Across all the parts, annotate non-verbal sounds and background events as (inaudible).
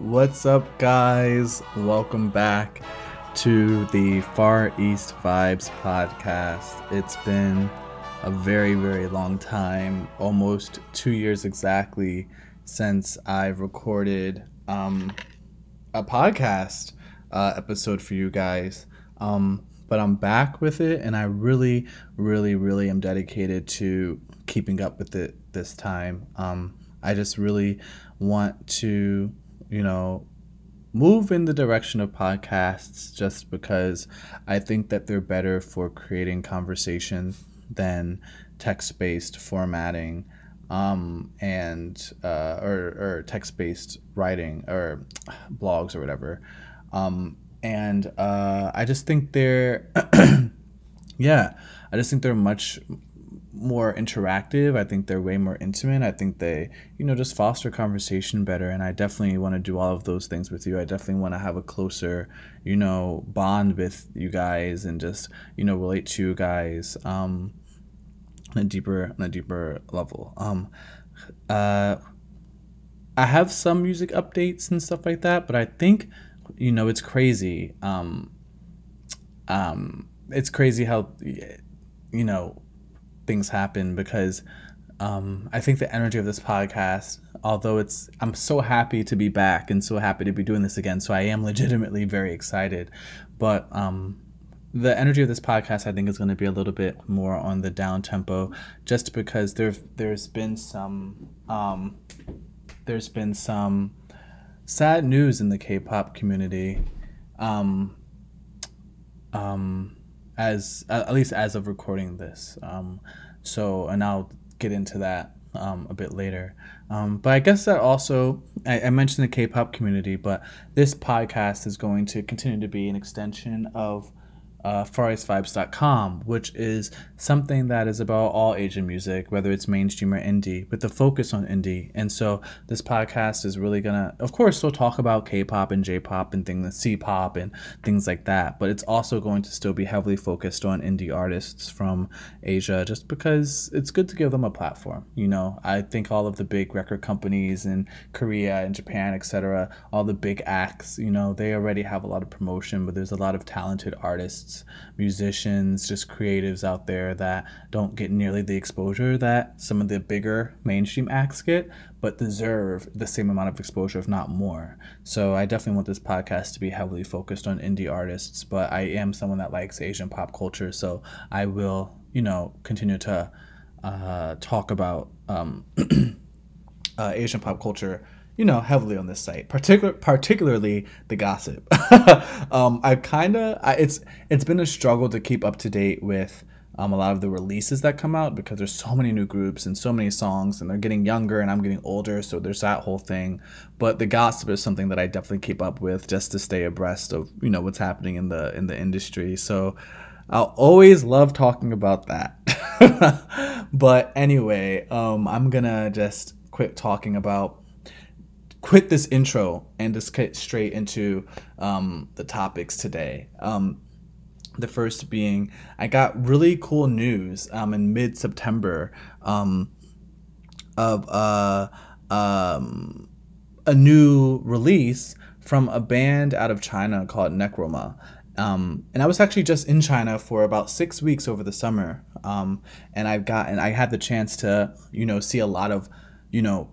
What's up, guys? Welcome back to the Far East Vibes podcast. It's been a very, very long time, almost two years exactly, since I've recorded um, a podcast uh, episode for you guys. Um, but I'm back with it, and I really, really, really am dedicated to keeping up with it this time. Um, I just really want to you know, move in the direction of podcasts just because I think that they're better for creating conversation than text based formatting um, and uh, or, or text based writing or (sighs) blogs or whatever. Um, and uh, I just think they're, (clears throat) yeah, I just think they're much more interactive. I think they're way more intimate. I think they, you know, just foster conversation better. And I definitely want to do all of those things with you. I definitely want to have a closer, you know, bond with you guys and just, you know, relate to you guys um, on a deeper, on a deeper level. Um, uh, I have some music updates and stuff like that, but I think, you know, it's crazy. Um, um, it's crazy how, you know, things happen because um, I think the energy of this podcast, although it's, I'm so happy to be back and so happy to be doing this again. So I am legitimately very excited. But um, the energy of this podcast, I think, is going to be a little bit more on the down tempo, just because there's there's been some um, there's been some sad news in the K-pop community. Um, um, as at least as of recording this. Um, so, and I'll get into that um, a bit later. Um, but I guess that also, I, I, mentioned the K pop community, but this podcast is going to continue to be an extension of uh, FarEastVibes.com, which is something that is about all Asian music, whether it's mainstream or indie, with the focus on indie. And so this podcast is really gonna, of course, still talk about K-pop and J-pop and things, C-pop and things like that. But it's also going to still be heavily focused on indie artists from Asia, just because it's good to give them a platform. You know, I think all of the big record companies in Korea and Japan, etc., all the big acts, you know, they already have a lot of promotion, but there's a lot of talented artists musicians, just creatives out there that don't get nearly the exposure that some of the bigger mainstream acts get, but deserve the same amount of exposure, if not more. So I definitely want this podcast to be heavily focused on indie artists, but I am someone that likes Asian pop culture, so I will, you know, continue to uh, talk about um, (clears throat) uh, Asian pop culture you know, heavily on this site, particular particularly the gossip. (laughs) um, I kind of it's it's been a struggle to keep up to date with um, a lot of the releases that come out because there's so many new groups and so many songs, and they're getting younger, and I'm getting older, so there's that whole thing. But the gossip is something that I definitely keep up with just to stay abreast of you know what's happening in the in the industry. So. I'll always love talking about that. (laughs) but anyway, um, I'm gonna just quit talking about quit this intro and just get straight into um, the topics today. Um, the first being, I got really cool news um, in mid September um, of uh, um, a new release from a band out of China called Necroma. Um, and I was actually just in China for about six weeks over the summer, um, and I've gotten I had the chance to you know see a lot of you know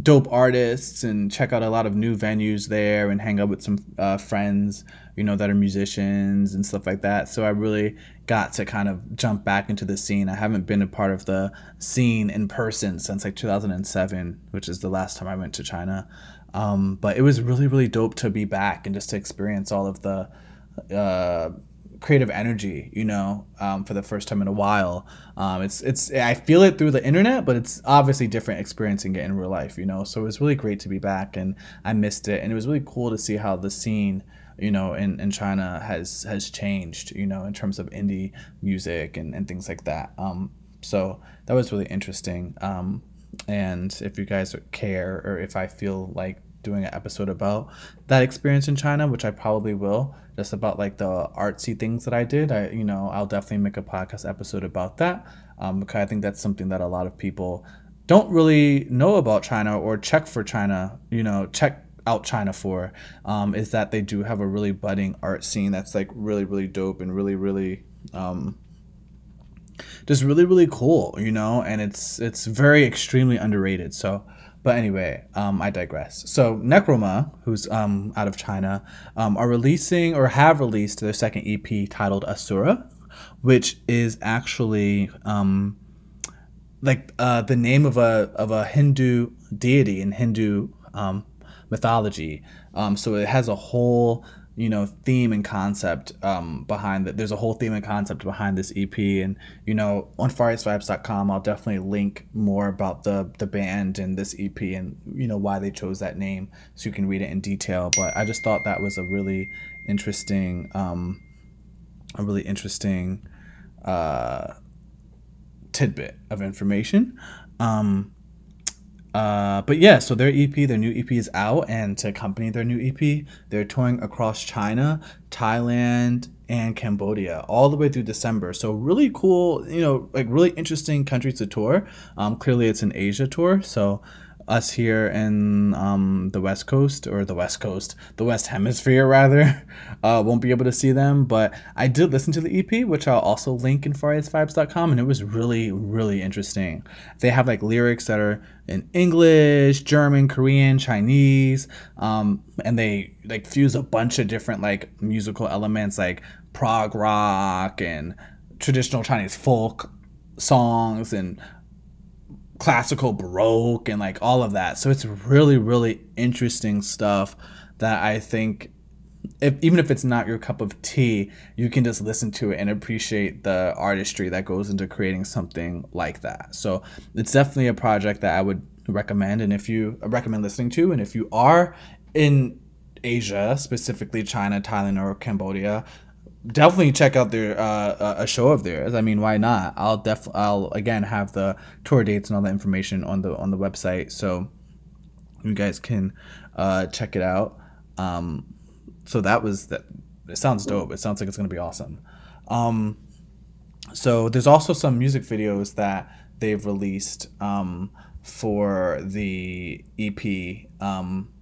dope artists and check out a lot of new venues there and hang out with some uh, friends you know that are musicians and stuff like that. So i really got to kind of jump back into the scene. I haven't been a part of the scene in person since like 2007 which is the last time i went to china. Um, but it was really really dope to be back and just to experience all of the uh, creative energy, you know, um, for the first time in a while. Um, it's it's I feel it through the internet, but it's obviously different experiencing it in real life, you know. So it was really great to be back, and I missed it, and it was really cool to see how the scene, you know, in, in China has has changed, you know, in terms of indie music and, and things like that. Um, so that was really interesting. Um, and if you guys care, or if I feel like doing an episode about that experience in China, which I probably will, just about like the artsy things that I did. I, you know, I'll definitely make a podcast episode about that um, because I think that's something that a lot of people don't really know about China or check for China. You know, check out China for um, is that they do have a really budding art scene that's like really really dope and really really um, just really really cool, you know, and it's it's very extremely underrated. So. But anyway, um, I digress. So Necroma, who's um, out of China, um, are releasing or have released their second EP titled Asura, which is actually um, like uh, the name of a of a Hindu deity in Hindu um, mythology. Um, so it has a whole you know theme and concept um, behind that. There's a whole theme and concept behind this EP, and you know on FarEastVibes.com, I'll definitely link more about the the band and this EP and you know why they chose that name, so you can read it in detail. But I just thought that was a really interesting, um, a really interesting. Uh, tidbit of information. Um, uh, but yeah, so their EP, their new EP is out, and to accompany their new EP, they're touring across China, Thailand, and Cambodia all the way through December. So really cool, you know, like really interesting countries to tour. Um, clearly, it's an Asia tour, so us here in um, the West Coast or the West Coast, the West Hemisphere rather, (laughs) uh, won't be able to see them. But I did listen to the EP, which I'll also link in FarEastVibes.com, and it was really, really interesting. They have like lyrics that are in English, German, Korean, Chinese, um, and they like fuse a bunch of different like musical elements like prog rock and traditional Chinese folk songs and classical baroque and like all of that. So it's really really interesting stuff that i think if, even if it's not your cup of tea you can just listen to it and appreciate the artistry that goes into creating something like that. So it's definitely a project that i would recommend and if you recommend listening to and if you are in asia specifically china thailand or cambodia definitely check out their uh, a show of theirs. I mean, why not? I'll def I'll again have the tour dates and all the information on the on the website, so you guys can uh, check it out. Um, so that was that. It sounds dope. It sounds like it's gonna be awesome. Um, so there's also some music videos that they've released um, for the EP. Um,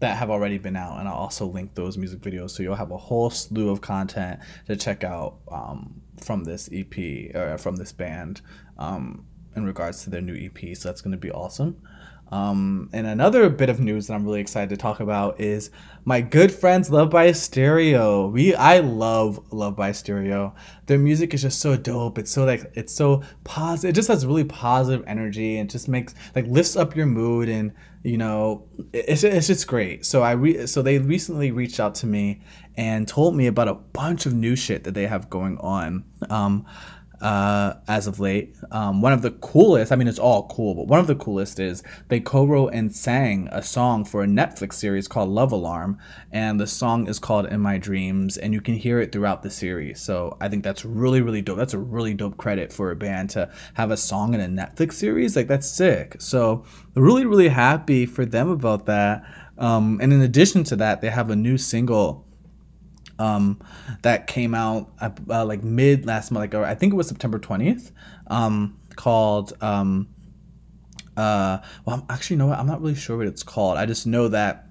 that have already been out, and I'll also link those music videos so you'll have a whole slew of content to check out um, from this EP or from this band um, in regards to their new EP. So that's going to be awesome. Um, and another bit of news that I'm really excited to talk about is my good friends Love by Stereo. We I love Love by Stereo. Their music is just so dope. It's so like it's so positive. It just has really positive energy and just makes like lifts up your mood and you know it's it's just great. So I re- so they recently reached out to me and told me about a bunch of new shit that they have going on. Um, uh, as of late. Um, one of the coolest, I mean, it's all cool, but one of the coolest is they co wrote and sang a song for a Netflix series called Love Alarm. And the song is called In My Dreams, and you can hear it throughout the series. So I think that's really, really dope. That's a really dope credit for a band to have a song in a Netflix series. Like, that's sick. So, really, really happy for them about that. Um, and in addition to that, they have a new single um, that came out uh, uh, like mid last month, like I think it was September twentieth, um, called. Um, uh, well, actually you know what I'm not really sure what it's called. I just know that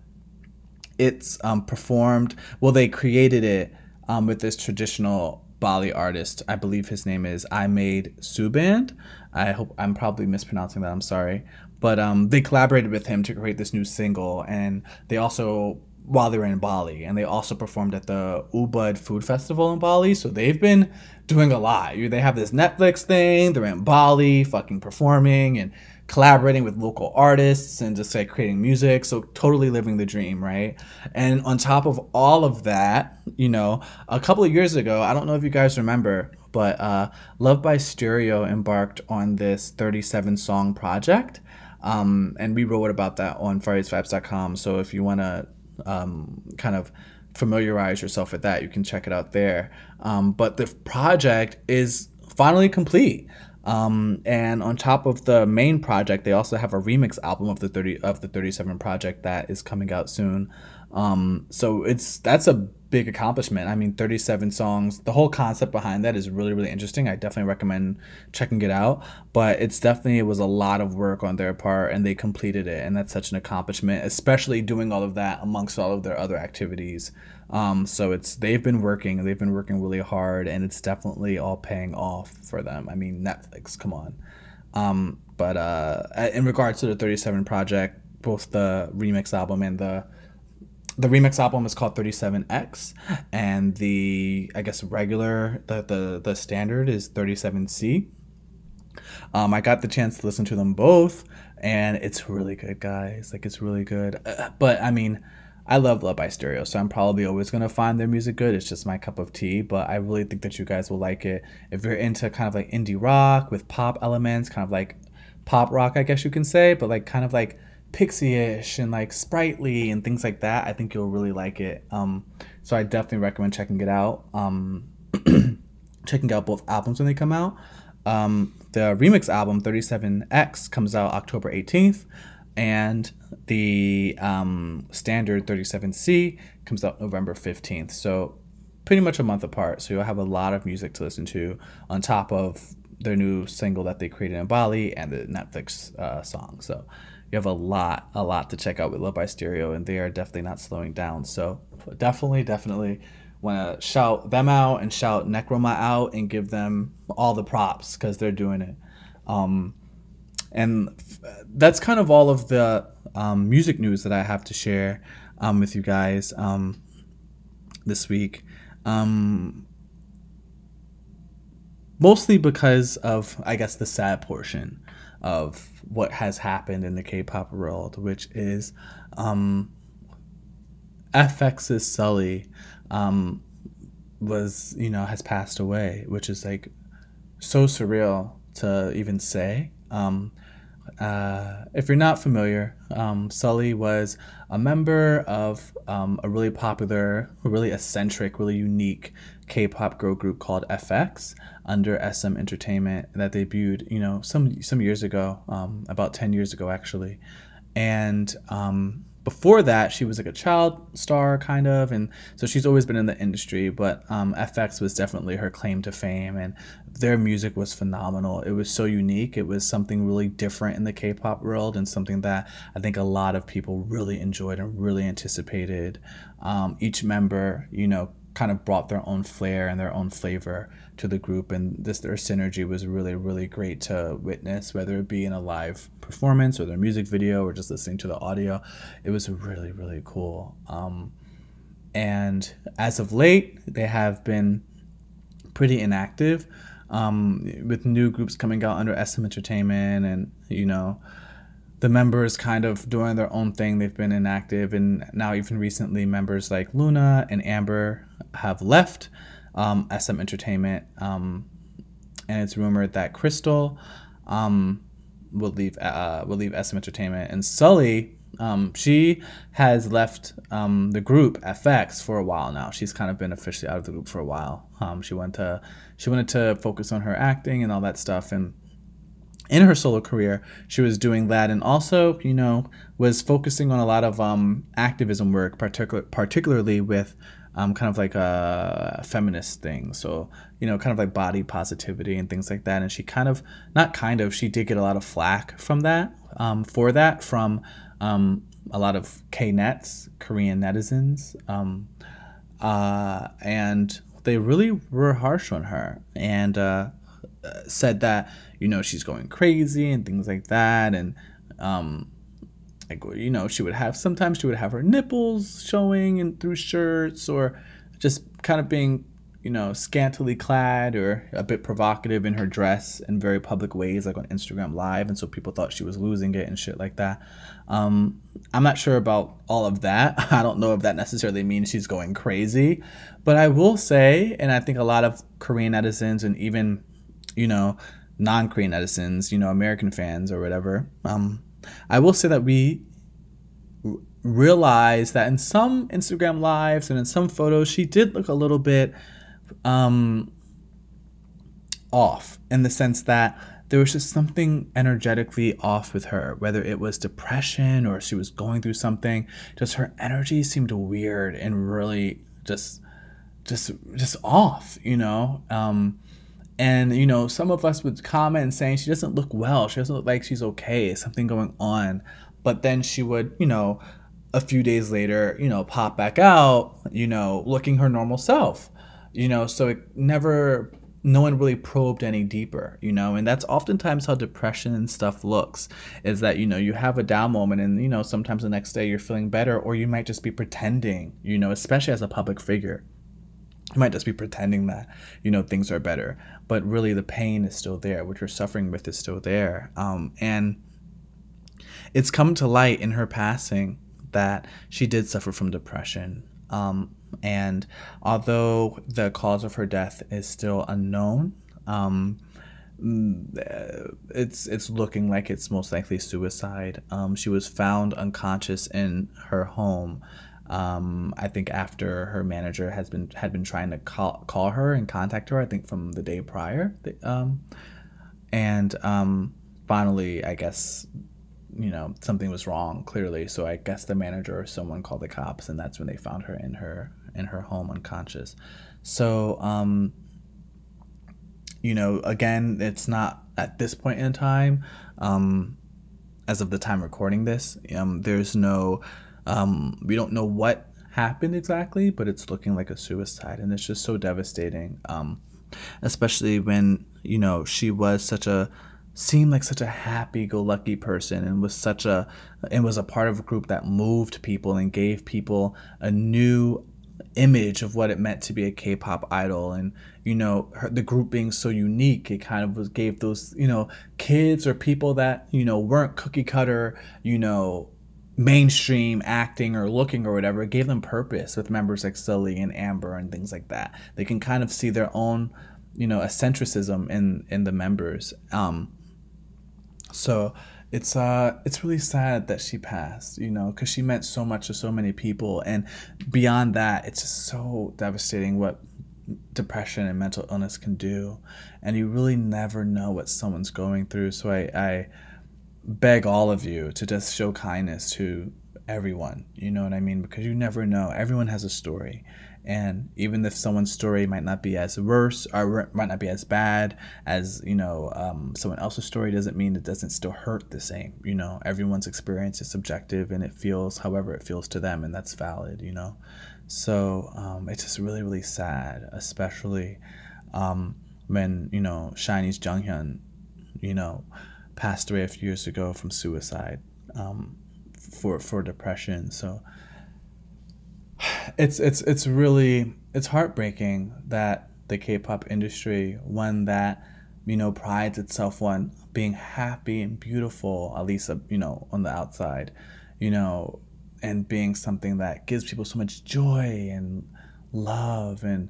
it's um, performed. Well, they created it um, with this traditional Bali artist. I believe his name is I Made Suband. I hope I'm probably mispronouncing that. I'm sorry, but um, they collaborated with him to create this new single, and they also while they were in Bali, and they also performed at the Ubud Food Festival in Bali. So they've been doing a lot. They have this Netflix thing. They're in Bali, fucking performing and collaborating with local artists and just like creating music. So totally living the dream, right? And on top of all of that, you know, a couple of years ago, I don't know if you guys remember, but uh, Love by Stereo embarked on this 37 song project. Um, and we wrote about that on FarEastVibes.com. So if you want to um, kind of familiarize yourself with that, you can check it out there. Um, but the project is finally complete. Um, and on top of the main project, they also have a remix album of the 30 of the 37 project that is coming out soon. Um, so it's that's a big accomplishment. I mean, 37 songs. The whole concept behind that is really, really interesting. I definitely recommend checking it out. But it's definitely it was a lot of work on their part, and they completed it, and that's such an accomplishment, especially doing all of that amongst all of their other activities. Um, so it's they've been working, they've been working really hard, and it's definitely all paying off for them. I mean, Netflix, come on. Um, but uh, in regards to the 37 project, both the remix album and the the remix album is called 37X, and the I guess regular the the, the standard is 37C. Um, I got the chance to listen to them both, and it's really good, guys. Like it's really good. Uh, but I mean, I love Love by Stereo, so I'm probably always gonna find their music good. It's just my cup of tea. But I really think that you guys will like it if you're into kind of like indie rock with pop elements, kind of like pop rock, I guess you can say, but like kind of like pixie-ish and like sprightly and things like that. I think you'll really like it. Um, so I definitely recommend checking it out. Um, (clears throat) checking out both albums when they come out. Um, the remix album 37X comes out October 18th, and the um, standard 37C comes out November 15th. So pretty much a month apart. So you'll have a lot of music to listen to on top of their new single that they created in Bali and the Netflix uh, song. So you have a lot, a lot to check out with Love by Stereo, and they are definitely not slowing down. So definitely, definitely want to shout them out and shout Necroma out and give them all the props because they're doing it. Um, and that's kind of all of the um, music news that I have to share um, with you guys um, this week. Um, mostly because of, I guess, the sad portion of what has happened in the K-pop world, which is um, f(x)'s Sulli um, was you know has passed away, which is like so surreal to even say. Um, uh, if you're not familiar, um, Sulli was a member of um, a really popular, really eccentric, really unique K-pop girl group called f(x) under SM Entertainment that debuted, you know, some some years ago, um, about ten years ago actually, and um, before that she was like a child star kind of and so she's always been in the industry but um, f(x) was definitely her claim to fame and their music was phenomenal. It was so unique. It was something really different in the k-pop world and something that i think a lot of people really enjoyed and really anticipated. Um, each member you know kind of brought their own flair and their own flavor to the group and this their synergy was really really great to witness whether it be in a live performance or their music video or just listening to the audio. It was really really cool. Um, and as of late they have been pretty inactive. Um, with new groups coming out under SM Entertainment and you know the members kind of doing their own thing. They've been inactive, and now even recently, members like Luna and Amber have left um, SM Entertainment, um, and it's rumored that Crystal um, will leave uh, will leave SM Entertainment, and Sulli Um, she has left um, the group f(x) for a while now. She's kind of been officially out of the group for a while. Um, she went to she wanted to focus on her acting and all that stuff, and in her solo career, she was doing that, and also, you know, was focusing on a lot of um, activism work, particular, particularly with um, kind of like a feminist thing. So, you know, kind of like body positivity and things like that. And she kind of, not kind of, she did get a lot of flack from that, um, for that, from um, a lot of K nets, Korean netizens. Um, uh, and they really were harsh on her and uh, said that, you know, she's going crazy and things like that. And, um, like you know she would have sometimes she would have her nipples showing and through shirts or just kind of being you know scantily clad or a bit provocative in her dress in very public ways like on instagram live and so people thought she was losing it and shit like that. Um, i'm not sure about all of that. (laughs) I don't know if that necessarily means she's going crazy but i will say and i think a lot of korean netizens and even you know non-korean netizens you know american fans or whatever um, I will say that we realized that in some Instagram lives and in some photos, she did look a little bit um, off in the sense that there was just something energetically off with her, whether it was depression or she was going through something. Just her energy seemed weird and really just, just, just off, you know. Um, and you know, some of us would comment saying she doesn't look well. She doesn't look like she's okay. Something going on. But then she would, you know, a few days later, you know, pop back out, you know, looking her normal self. You know, so it never no one really probed any deeper, you know, and that's oftentimes how depression and stuff looks is that, you know, you have a down moment and, you know, sometimes the next day you're feeling better, or you might just be pretending, you know, especially as a public figure. You might just be pretending that, you know, things are better, but really the pain is still there. What you're suffering with is still there. Um, and it's come to light in her passing that she did suffer from depression. Um, and although the cause of her death is still unknown, um, mm, it's it's looking like it's most likely suicide. Um, she was found unconscious in her home. Um, I think after her manager has been had been trying to call call her and contact her. I think from the day prior, um, and um, finally, I guess you know something was wrong clearly. So I guess the manager or someone called the cops, and that's when they found her in her in her home unconscious. So, um, you know, again, it's not at this point in time, um, as of the time recording this, um, there's no, um, we don't know what happened exactly, but it's looking like a suicide. And it's just so devastating, um, especially when, you know, she was such a, seemed like such a happy-go-lucky person and was such a and was a part of a group that moved people and gave people a new image of what it meant to be a K-pop idol, and you know her, the group being so unique, it kind of was gave those you know kids or people that you know weren't cookie cutter, you know mainstream acting or looking or whatever it gave them purpose with members like Sulli and Amber and things like that. They can kind of see their own, you know, eccentricism in in the members. Um, so it's uh it's really sad that she passed you know because she meant so much to so many people and beyond that it's just so devastating what depression and mental illness can do and you really never know what someone's going through so i i beg all of you to just show kindness to everyone you know what i mean? Because you never know. Everyone has a story. And even if someone's story might not be as worse or might not be as bad as you know um, someone else's story doesn't mean it doesn't still hurt the same you know? Everyone's experience is subjective and it feels however it feels to them and that's valid you know? So um, it's just really really sad especially um, when you know SHINee's Jonghyun you know passed away a few years ago from suicide um, for for depression. So (sighs) it's it's it's really it's heartbreaking that the K-pop industry, one that you know prides itself on being happy and beautiful, at least you know on the outside, you know, and being something that gives people so much joy and love and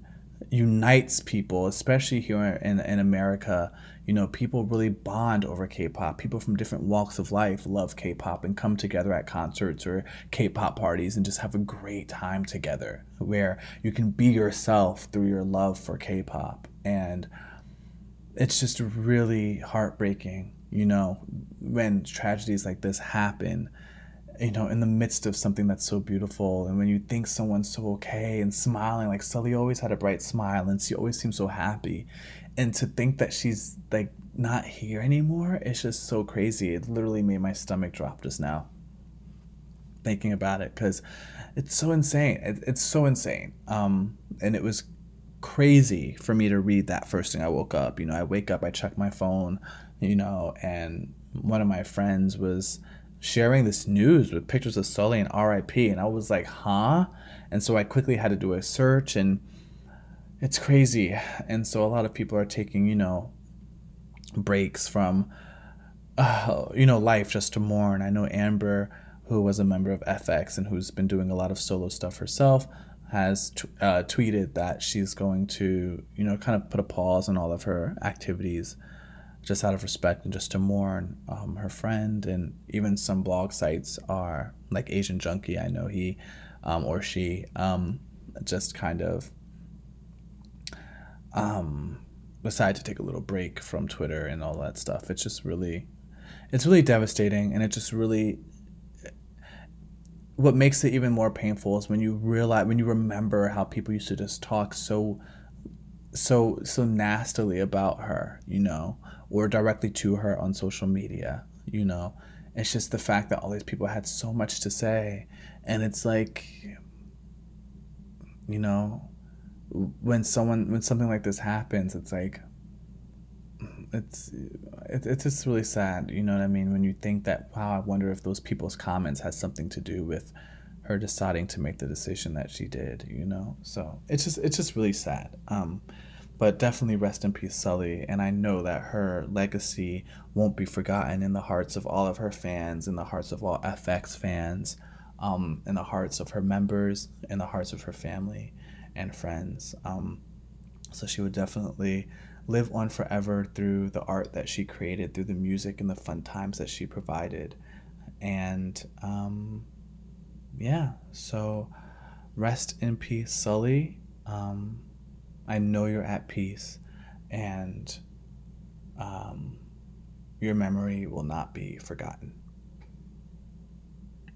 unites people, especially here in in America you know, people really bond over K-pop. People from different walks of life love K-pop and come together at concerts or K-pop parties and just have a great time together where you can be yourself through your love for K-pop. And it's just really heartbreaking, you know, when tragedies like this happen you know, in the midst of something that's so beautiful, and when you think someone's so okay and smiling, like Sulli always had a bright smile, and she always seemed so happy, and to think that she's like not here anymore, it's just so crazy. It literally made my stomach drop just now thinking about it because it's so insane. It, it's so insane, um, and it was crazy for me to read that first thing I woke up. You know, I wake up, I check my phone, you know, and one of my friends was sharing this news with pictures of Sulli and RIP, and I was like, huh? And so I quickly had to do a search, and it's crazy. And so a lot of people are taking, you know, breaks from, uh, you know, life just to mourn. I know Amber, who was a member of f(x) and who's been doing a lot of solo stuff herself, has t- uh, tweeted that she's going to, you know, kind of put a pause on all of her activities just out of respect and just to mourn um, her friend. And even some blog sites are like Asian Junkie. I know he um, or she um, just kind of um, decided to take a little break from Twitter and all that stuff. It's just really, it's really devastating, and it just really. What makes it even more painful is when you realize, when you remember how people used to just talk so, so, so nastily about her, you know, or directly to her on social media, you know. It's just the fact that all these people had so much to say, and it's like, you know, when someone when something like this happens, it's like it's it, it's just really sad. You know what I mean? When you think that, wow, I wonder if those people's comments has something to do with her deciding to make the decision that she did. You know, so it's just it's just really sad. Um, but definitely rest in peace, Sulli. And I know that her legacy won't be forgotten in the hearts of all of her fans, in the hearts of all f(x) fans, um, in the hearts of her members, in the hearts of her family and friends. Um, so she would definitely live on forever through the art that she created, through the music and the fun times that she provided. And um, yeah, so rest in peace, Sulli. Um, I know you're at peace, and um, your memory will not be forgotten.